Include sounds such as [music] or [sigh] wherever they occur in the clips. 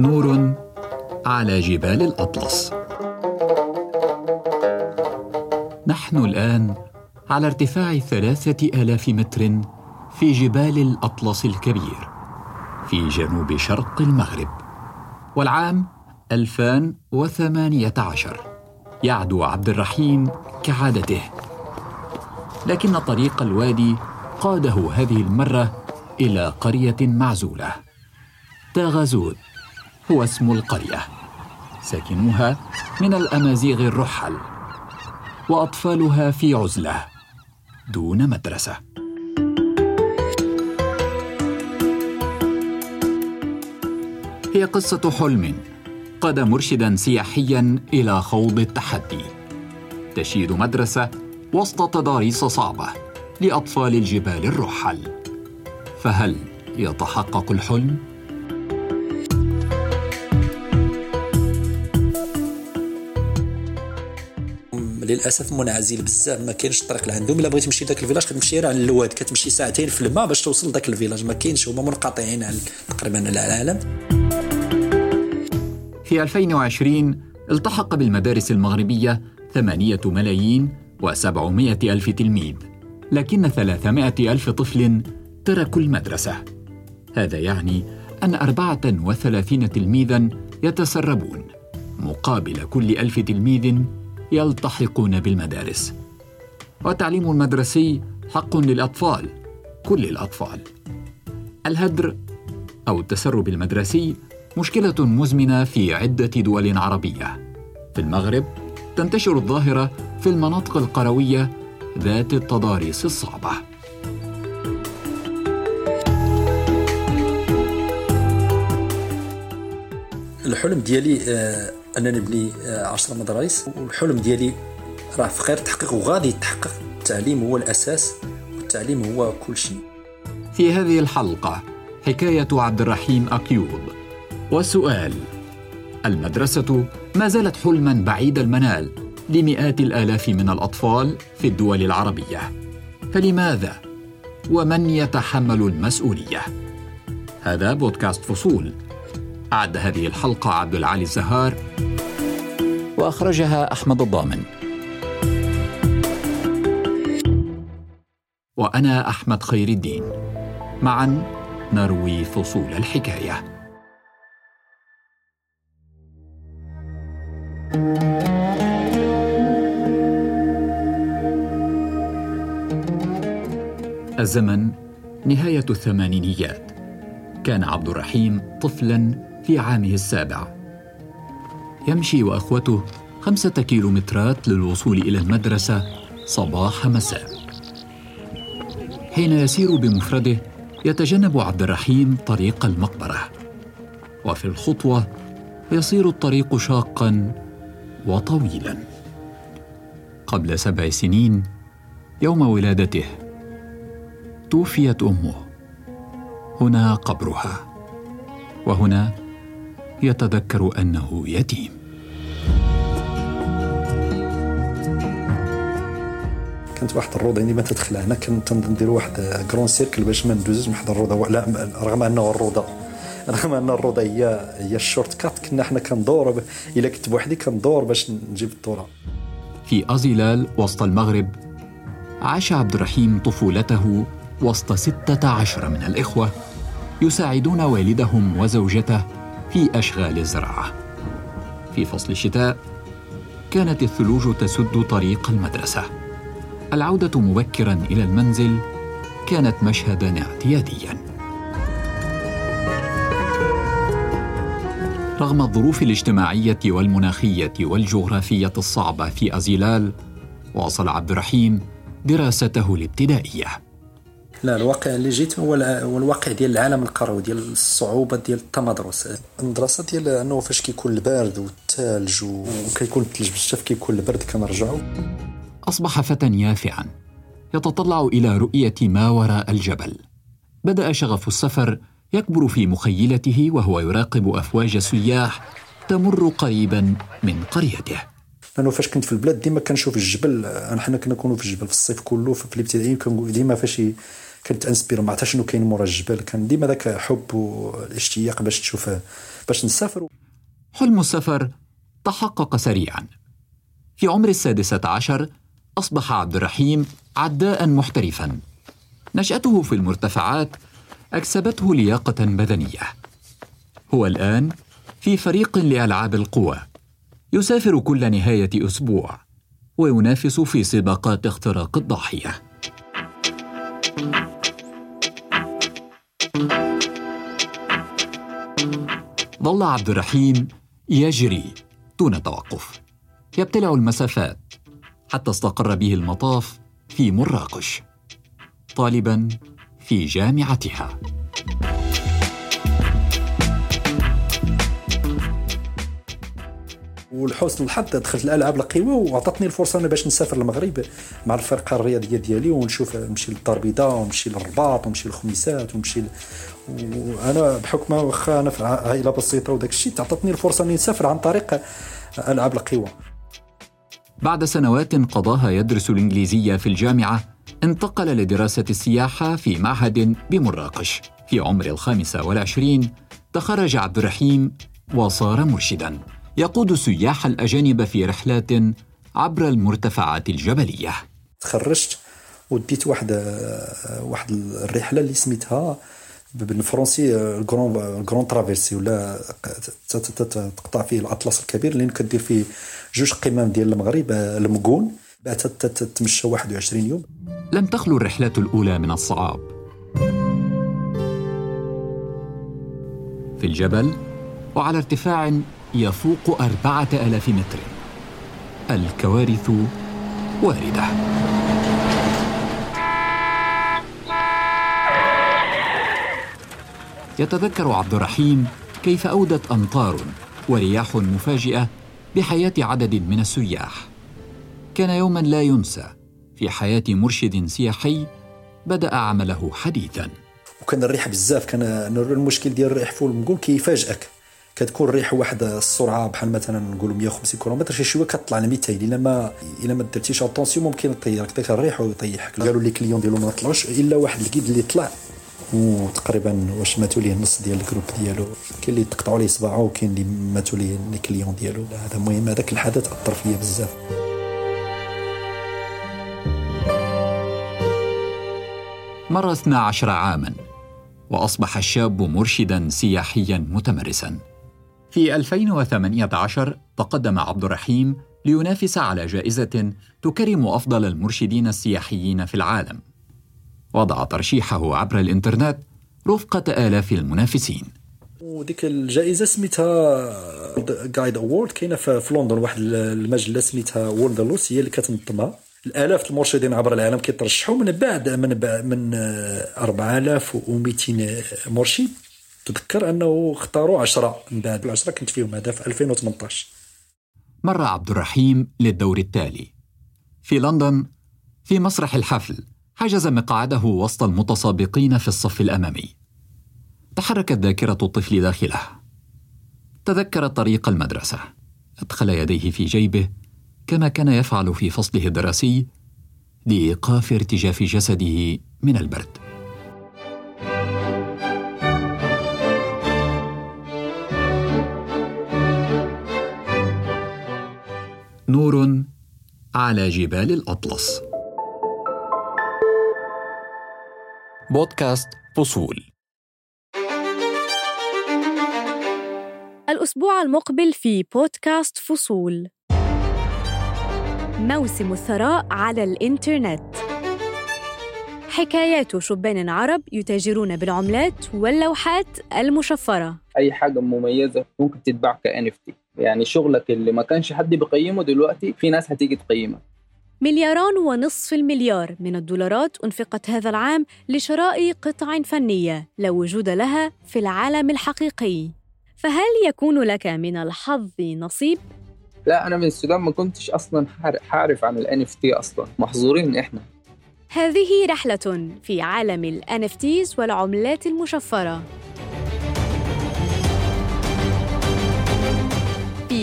نور على جبال الأطلس. نحن الآن على ارتفاع ثلاثة آلاف متر في جبال الأطلس الكبير في جنوب شرق المغرب والعام 2018 يعدو عبد الرحيم كعادته. لكن طريق الوادي قاده هذه المرة إلى قرية معزولة. تاغازود هو اسم القرية. ساكنوها من الأمازيغ الرحل وأطفالها في عزلة دون مدرسة. هي قصة حلم قاد مرشدا سياحيا إلى خوض التحدي. تشييد مدرسة وسط تضاريس صعبة لأطفال الجبال الرحل. فهل يتحقق الحلم؟ للأسف منعزل بزاف ما كاينش الطريق لعندهم الا بغيتي تمشي لذاك الفيلاج كتمشي على الواد كتمشي ساعتين في الماء باش توصل لذاك الفيلاج. ما كاينش هما منقطعين عن تقريبا العالم. في 2020 التحق بالمدارس المغربية ثمانية ملايين وسبعمائة ألف تلميذ لكن ثلاثمائة ألف طفل تركوا المدرسة. هذا يعني أن أربعة وثلاثين تلميذا يتسربون مقابل كل ألف تلميذ يلتحقون بالمدارس. والتعليم المدرسي حق للأطفال كل الأطفال. الهدر أو التسرب المدرسي مشكلة مزمنة في عدة دول عربية. في المغرب تنتشر الظاهرة في المناطق القروية ذات التضاريس الصعبة. الحلم ديالي آه، أنني نبني 10 آه، مدارس. والحلم ديالي راه في خير تحقيق وغادي يتحقق. التعليم هو الأساس والتعليم هو كل شيء. في هذه الحلقة حكاية عبد الرحيم أكيوب. وسؤال المدرسة ما زالت حلما بعيد المنال لمئات الآلاف من الأطفال في الدول العربية؟ فلماذا؟ ومن يتحمل المسؤولية؟ هذا بودكاست فصول. أعد هذه الحلقة عبد العالي الزهار. وأخرجها أحمد الضامن. وأنا أحمد خير الدين. معا نروي فصول الحكاية. الزمن نهاية الثمانينيات. كان عبد الرحيم طفلا في عامه السابع. يمشي وأخوته خمسة كيلومترات للوصول إلى المدرسة صباح مساء. حين يسير بمفرده يتجنب عبد الرحيم طريق المقبرة. وفي الخطوة يصير الطريق شاقا وطويلا. قبل سبع سنين يوم ولادته توفيت أمه. هنا قبرها. وهنا يتذكر أنه يتيم. كانت واحد الروضة عندي ما تدخل هنا كنت ندير واحد grand cercle باش ما ندوزش من واحد الروضة. لا رغم أنه الروضة رغم ان الروضة هي هي ال shortcut كنا حنا كندور إلا كنت بوحدي كندور باش نجيب الدورة. في أزيلال وسط المغرب عاش عبد الرحيم طفولته وسط ستة عشر من الإخوة يساعدون والدهم وزوجته في أشغال الزراعة في فصل الشتاء كانت الثلوج تسد طريق المدرسة. العودة مبكرا إلى المنزل كانت مشهدا اعتياديا. رغم الظروف الاجتماعية والمناخية والجغرافية الصعبة في أزيلال واصل عبد الرحيم دراسته الابتدائية. لا الواقع اللي جيت هو الواقع ديال العالم القروي ديال الصعوبة ديال التمدرس. المدرسة ديال أنه فاش كيكون البرد والثلج وكيكون الثلج بزاف كيكون البرد كنرجعوا أصبح فتى يافعا. يتطلع إلى رؤية ما وراء الجبل. بدأ شغف السفر يكبر في مخيلته وهو يراقب أفواج سياح تمر قريبا من قريته. لأنه فاش كنت في البلاد ديما كنشوف الجبل حنا كنا نكونوا في الجبل في الصيف كله في الابتدائي ديما فاش كنت انسبير عرفت شنو كاين مورا الجبل كان ديما ذاك حب والاشتياق باش تشوف باش نسافر حلم السفر تحقق سريعا. في عمر السادسة عشر أصبح عبد الرحيم عداء محترفا. نشأته في المرتفعات أكسبته لياقة بدنية. هو الآن في فريق لألعاب القوى. يسافر كل نهاية أسبوع وينافس في سباقات اختراق الضاحية. ظل عبد الرحيم يجري دون توقف. يبتلع المسافات حتى استقر به المطاف في مراكش طالبا في جامعتها. ولحسن الحظ دخلت الألعاب القوى وعطتني الفرصة أنا باش نسافر للمغرب مع الفرقة الرياضية ديالي ونشوف نمشي للدار البيضاء ونمشي للرباط ونمشي للخميسات ونمشي ل... وأنا بحكم واخا أنا في عائلة بسيطة وداك الشيء تعطتني الفرصة أني نسافر عن طريق ألعاب القوى. بعد سنوات قضاها يدرس الإنجليزية في الجامعة انتقل لدراسة السياحة في معهد بمراكش. في عمر الخامسة والعشرين تخرج عبد الرحيم وصار مرشدا. يقود السياح الأجانب في رحلات عبر المرتفعات الجبلية. تخرجت وديت واحد واحد الرحلة اللي سميتها بالفرنسي الكرون كرون ترافيرسي ولا تقطع فيه الأطلس الكبير اللي كدير فيه جوج قمم ديال المغرب المكون تتمشى 21 يوم. لم تخلو الرحلات الأولى من الصعاب. في الجبل وعلى ارتفاع يفوق أربعة آلاف متر. الكوارث واردة. يتذكر عبد الرحيم كيف أودت أمطار ورياح مفاجئة بحياة عدد من السياح. كان يوما لا ينسى في حياة مرشد سياحي بدأ عمله حديثا. وكان الريح بزاف كان المشكل ديال الريح فوق المعقول كيفاجئك. كتكون الريح واحد السرعة بحال مثلا نقولوا 150 كيلومتر شي شوية كطلع ل 200 إلا ما إلا ما درتيش attention ممكن يطيرك داك الريح ويطيحك. قالوا les clients ديالو ما طلعوش. إلا واحد ال guide اللي طلع وتقريبا واش ماتوا ليه النص ديال ال groupe ديالو. كاين اللي تقطعوا ليه صباعه وكاين اللي ماتوا ليه les clients ديالو. هذا المهم هذاك الحدث أثر فيا بزاف. مر 12 عاما وأصبح الشاب مرشدا سياحيا متمرسا. في 2018 تقدم عبد الرحيم لينافس على جائزة تكرم أفضل المرشدين السياحيين في العالم. وضع ترشيحه عبر الإنترنت رفقة آلاف المنافسين. وديك الجائزة سميتها جايد أوورد كاينة في لندن واحد المجلة سميتها وورلد لوس هي اللي كتنظمها الآلاف المرشدين عبر العالم كيترشحوا من بعد من بعد من 4200 مرشد تذكر أنه اختاروا 10 من بعد العشرة كنت فيهم هذا في 2018 مر عبد الرحيم للدور التالي. في لندن في مسرح الحفل حجز مقعده وسط المتسابقين في الصف الأمامي. تحركت ذاكرة الطفل داخله. تذكر طريق المدرسة. أدخل يديه في جيبه كما كان يفعل في فصله الدراسي لإيقاف ارتجاف جسده من البرد. نور على جبال الأطلس. بودكاست فصول. الأسبوع المقبل في بودكاست فصول. موسم الثراء على الإنترنت. حكايات شبان عرب يتاجرون بالعملات واللوحات المشفرة. أي حاجة مميزة ممكن تتباع ك NFT يعني شغلك اللي ما كانش حد بيقيمه دلوقتي في ناس هتيجي تقيمك. ملياران ونصف المليار من الدولارات أنفقت هذا العام لشراء قطع فنية لا وجود لها في العالم الحقيقي. فهل يكون لك من الحظ نصيب؟ لا أنا من السودان ما كنتش أصلا حعرف عن ال NFT أصلا. محظورين إحنا. هذه رحلة في عالم ال NFTs والعملات المشفرة.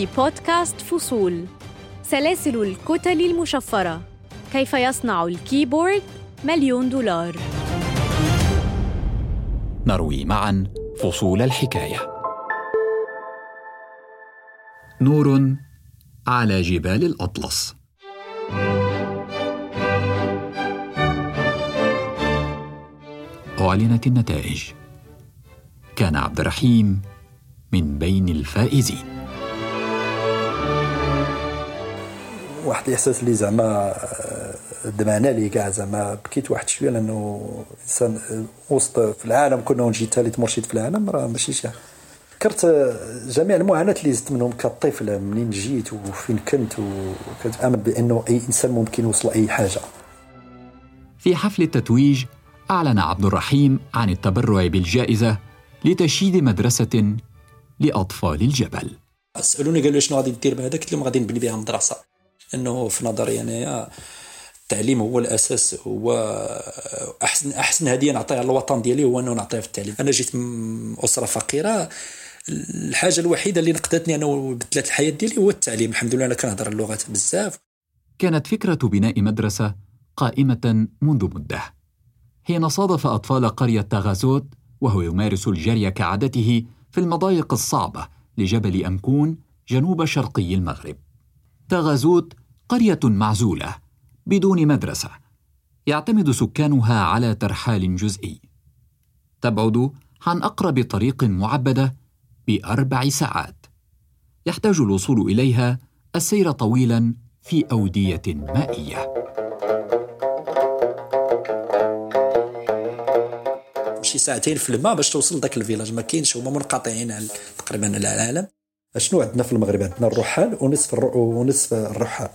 في بودكاست فصول. سلاسل الكتل المشفرة. كيف يصنع الكيبورد؟ مليون دولار. نروي معا فصول الحكاية. نور على جبال الأطلس. أعلنت النتائج. كان عبد الرحيم من بين الفائزين. واحد الإحساس اللي زعما آه، دمعنا لي كاع زعما بكيت واحد شوية لأنه إنسان وسط في العالم كنا نجي ثالث مرشد في العالم راه ماشي شي ذكرت جميع المعاناة اللي زدت منهم كطفل منين جيت وفين كنت وكنت بأنه أي إنسان ممكن يوصل أي حاجة. في حفل التتويج أعلن عبد الرحيم عن التبرع بالجائزة لتشييد مدرسة لأطفال الجبل. سالوني قالوا شنو غادي دير بهذا قلت لهم غادي نبني بها مدرسة. إنه في نظري انايا التعليم هو الأساس هو أحسن أحسن هدية نعطيها للوطن ديالي هو إنه نعطيها في التعليم. أنا جيت من أسرة فقيرة الحاجة الوحيدة اللي نقدتني أنا وبدلت الحياة ديالي هو التعليم. الحمد لله أنا كنهضر اللغات بزاف. كانت فكرة بناء مدرسة قائمة منذ مدة. حين صادف أطفال قرية تاغازوت وهو يمارس الجري كعادته في المضايق الصعبة لجبل أمكون جنوب شرقي المغرب. تاغازوت قرية معزولة بدون مدرسة يعتمد سكانها على ترحال جزئي. تبعد عن أقرب طريق معبدة بأربع ساعات. يحتاج الوصول إليها السير طويلا في أودية مائية. شي ساعتين في الماء باش توصل لذاك ال village. ما كاينش هما منقطعين تقريبا العالم. شنو عندنا في المغرب؟ عندنا الرحال ونصف الر... ونصف الرحال.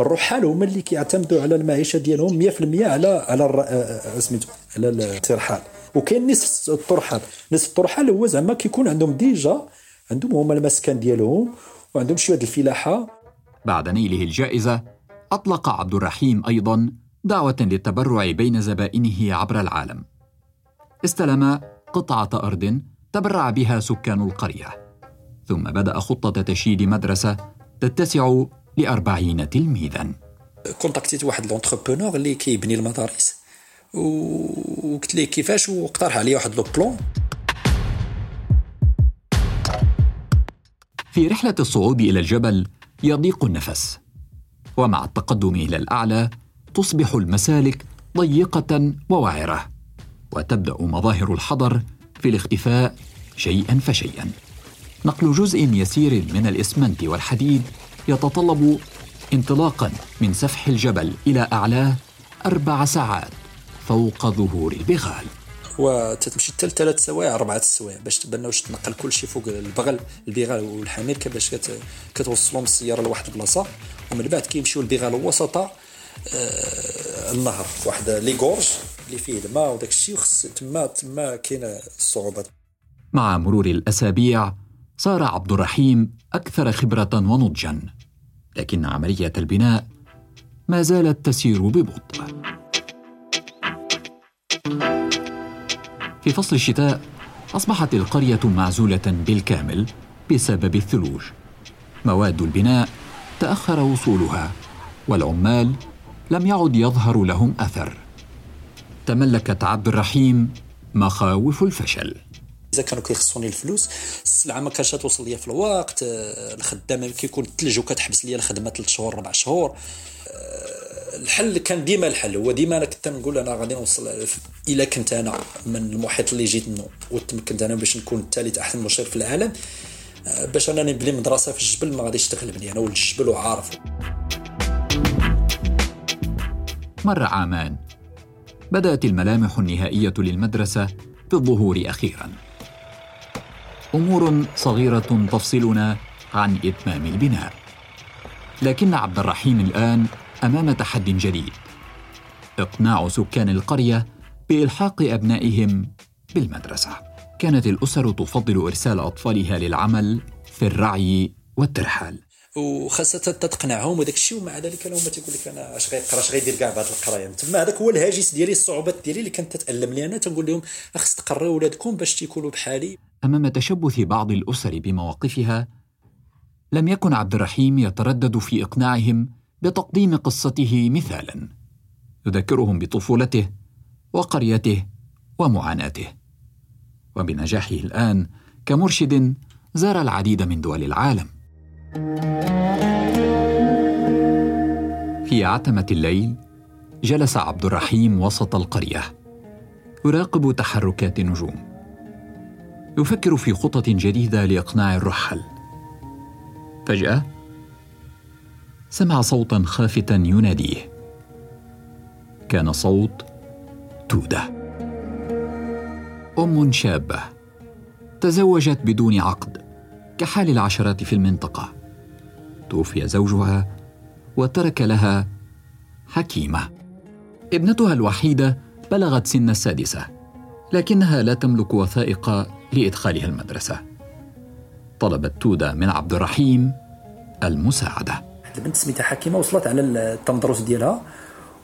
الرحال هما اللي كيعتمدوا على المعيشة ديالهم 100% على على. آه، آه، سميتو على الترحال. وكاين نصف الرحال نصف الرحال هو زعما كيكون عندهم déjà عندهم هما المسكن ديالهم وعندهم شوية الفلاحة. بعد نيله الجائزة أطلق عبد الرحيم أيضا دعوة للتبرع بين زبائنه عبر العالم. استلم قطعة أرض تبرع بها سكان القرية. ثم بدأ خطة تشييد مدرسة تتسع لأربعين تلميذا. contactيت واحد l'entrepreneur اللي كيبني المدارس. وقلت ليه كيفاش؟ واقترح عليا واحد le plan في رحلة الصعود إلى الجبل يضيق النفس ومع التقدم إلى الأعلى تصبح المسالك ضيقة ووعرة وتبدأ مظاهر الحضر في الاختفاء شيئا فشيئا. نقل جزء يسير من الإسمنت والحديد يتطلب انطلاقا من سفح الجبل إلى اعلاه أربع ساعات فوق ظهور البغال. وتتمشي حتى ثلاث سوايع أربعة السوايع باش تبنى واش تنقل كل شيء فوق البغل البغال والحمير كيفاش كتوصلهم السيارة لواحد البلاصة ومن بعد كيمشيو البغال وسط آه النهر واحد لي غورج اللي فيه الماء وداك الشيء وخص تما تما كاينة الصعوبات مع مرور الأسابيع صار عبد الرحيم أكثر خبرة ونضجا. لكن عملية البناء ما زالت تسير ببطء. في فصل الشتاء أصبحت القرية معزولة بالكامل بسبب الثلوج. مواد البناء تأخر وصولها والعمال لم يعد يظهر لهم أثر. تملكت عبد الرحيم مخاوف الفشل. إذا كانوا كيخصوني الفلوس السلعة ما كانش توصل ليا في الوقت آه، الخدام كيكون الثلج وكتحبس ليا الخدمة ثلاث شهور أربع شهور. آه، الحل كان ديما الحل هو ديما أنا كنت نقول أنا غادي نوصل إلا كنت أنا من المحيط اللي جيت منه وتمكنت أنا باش نكون الثالث أحسن مشير في العالم آه، باش أنا نبني مدرسة في الجبل ما غاديش تغلبني أنا ولد الجبل وعارف. مر عامان بدأت الملامح النهائية للمدرسة بالظهور أخيرا. أمور صغيرة تفصلنا عن إتمام البناء. لكن عبد الرحيم الآن أمام تحد جديد. إقناع سكان القرية بإلحاق أبنائهم بالمدرسة. كانت الأسر تفضل إرسال أطفالها للعمل في الرعي والترحال. وخاصة تقنعهم وداك الشيء ومع ذلك هما تيقول لك أنا اش غيقرا اش غيدير كاع بعد القراية؟ تما هذاك هو الهاجس ديالي الصعوبات ديالي اللي كانت تتألم لي أنا تنقول لهم خص تقريو ولادكم باش تيكونوا بحالي. أمام تشبث بعض الأسر بمواقفها لم يكن عبد الرحيم يتردد في إقناعهم بتقديم قصته مثالا يذكرهم بطفولته وقريته ومعاناته. وبنجاحه الآن كمرشد زار العديد من دول العالم. في عتمة الليل جلس عبد الرحيم وسط القرية يراقب تحركات النجوم. يفكر في خطط جديدة لإقناع الرحل. فجأة سمع صوتا خافتا يناديه. كان صوت تودة. أم شابة تزوجت بدون عقد كحال العشرات في المنطقة. توفي زوجها وترك لها حكيمة. ابنتها الوحيدة بلغت سن السادسة لكنها لا تملك وثائق لإدخالها المدرسة. طلبت توده من عبد الرحيم المساعدة. البنت سميتها حكيمة وصلت على التمدرس ديالها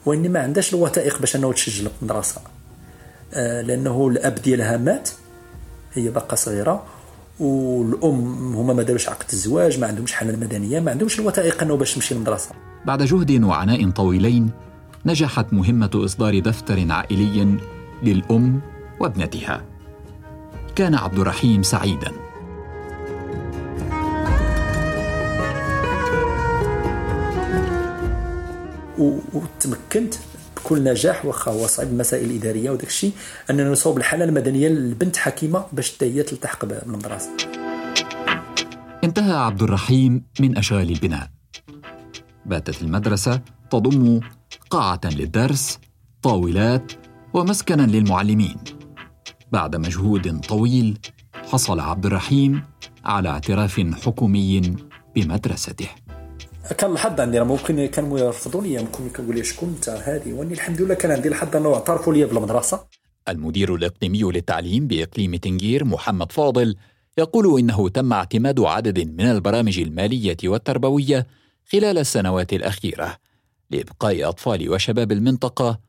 واني ما عندهاش الوثائق باش أنه تسجل في المدرسة. آه، لأنه الأب ديالها مات هي باقا صغيرة والأم هما ما داروش عقد الزواج ما عندهمش حالة مدنيه ما عندهمش الوثائق أنه باش تمشي للمدرسة. بعد جهد وعناء طويلين نجحت مهمة إصدار دفتر عائلي للأم وابنتها. كان عبد الرحيم سعيدا. وتمكنت بكل نجاح واخا هو صعيب المسائل الإدارية وداك الشيء أننا نصوب الحالة المدنية للبنت حكيمة باش حتى هي تلتحق بالمدرسة انتهى عبد الرحيم من أشغال البناء. باتت المدرسة تضم قاعة للدرس طاولات ومسكنا للمعلمين. بعد مجهود طويل حصل عبد الرحيم على اعتراف حكومي بمدرسته. كان الحظ عندي ممكن كانوا يرفضوا لي ممكن يقول لي شكون انت هذه واني الحمد لله كان عندي الحظ انه اعترفوا لي بالمدرسة. المدير الاقليمي للتعليم بإقليم تنجير محمد فاضل يقول إنه تم اعتماد عدد من البرامج المالية والتربوية خلال السنوات الأخيرة لإبقاء أطفال وشباب المنطقة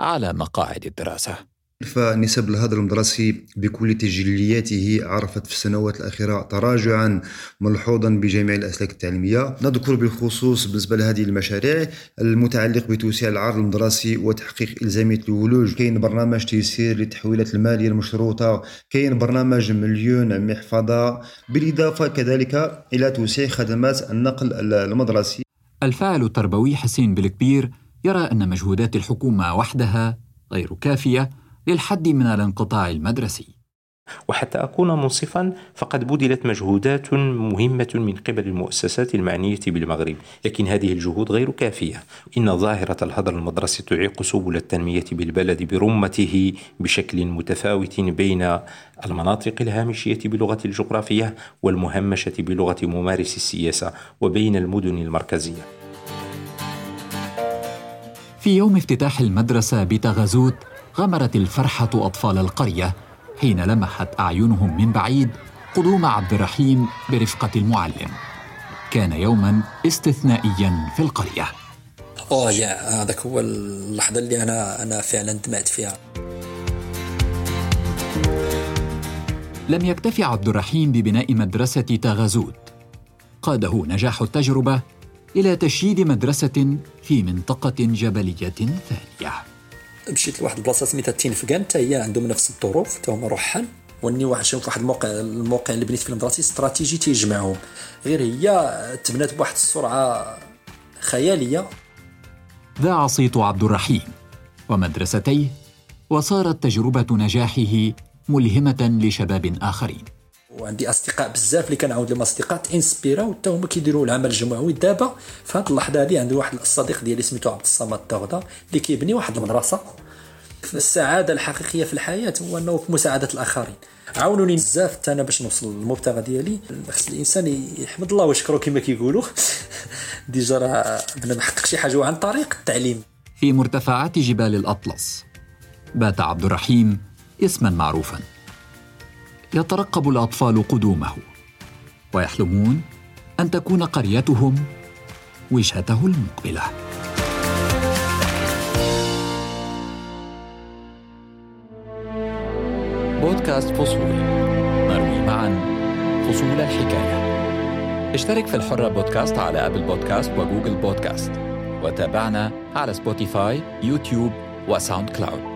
على مقاعد الدراسة. فنسب الهدر المدرسي بكل تجلياته عرفت في السنوات الأخيرة تراجعا ملحوظا بجميع الأسلاك التعليمية. نذكر بالخصوص بالنسبة لهذه المشاريع المتعلق بتوسيع العرض المدرسي وتحقيق إلزامية الولوج. كاين برنامج تيسير للتحويلات المالية المشروطة. كاين برنامج مليون محفظة. بالإضافة كذلك إلى توسيع خدمات النقل المدرسي الفاعل التربوي حسين بالكبير يرى أن مجهودات الحكومة وحدها غير كافية. للحد من الانقطاع المدرسي. وحتى أكون منصفا فقد بذلت مجهودات مهمة من قبل المؤسسات المعنية بالمغرب. لكن هذه الجهود غير كافية. إن ظاهرة الهدر المدرسي تعيق سبل التنمية بالبلد برمته بشكل متفاوت بين المناطق الهامشية بلغة الجغرافية والمهمشة بلغة ممارس السياسة وبين المدن المركزية. في يوم افتتاح المدرسة بتغازوت غمرت الفرحة أطفال القرية حين لمحت أعينهم من بعيد قدوم عبد الرحيم برفقة المعلم. كان يوما استثنائيا في القرية. أوه يا هذاك هو اللحظة اللي أنا أنا فعلا دمعت فيها. لم يكتف عبد الرحيم ببناء مدرسة تغازوت قاده نجاح التجربة إلى تشييد مدرسة في منطقة جبلية ثانية. مشيت لواحد البلاصة سميتها تينفكان حتى هي عندهم نفس الظروف حتى هما رحال وإني واحد شوف واحد الموقع الموقع اللي بنيت فيه المدرسة استراتيجي تيجمعهم غير هي تبنات بواحد السرعة خيالية. ذاع صيت عبد الرحيم. ومدرستيه وصارت تجربة نجاحه ملهمة لشباب آخرين. وعندي أصدقاء بزاف اللي كنعاود لهم أصدقاء انسبيراو حتى هما كيديروا العمل الجمعوي دابا في هذه اللحظة هذه عندي واحد الصديق ديالي سميتو عبد الصمد التغدا اللي كيبني واحد المدرسة. السعادة الحقيقية في الحياة هو أنه في مساعدة الآخرين. عاونوني بزاف حتى أنا باش نوصل للمبتغى ديالي. خص الإنسان يحمد الله ويشكره كما كيقولوا. [laughs] ديجا راه بنا محقق شي حاجة عن طريق التعليم. في مرتفعات جبال الأطلس. بات عبد الرحيم اسما معروفا. يترقب الأطفال قدومه ويحلمون أن تكون قريتهم وجهته المقبلة. بودكاست فصولي نروي معا فصول الحكاية. اشترك في الحرة بودكاست على أبل بودكاست وجوجل بودكاست وتابعنا على سبوتيفاي يوتيوب وساوند كلاود.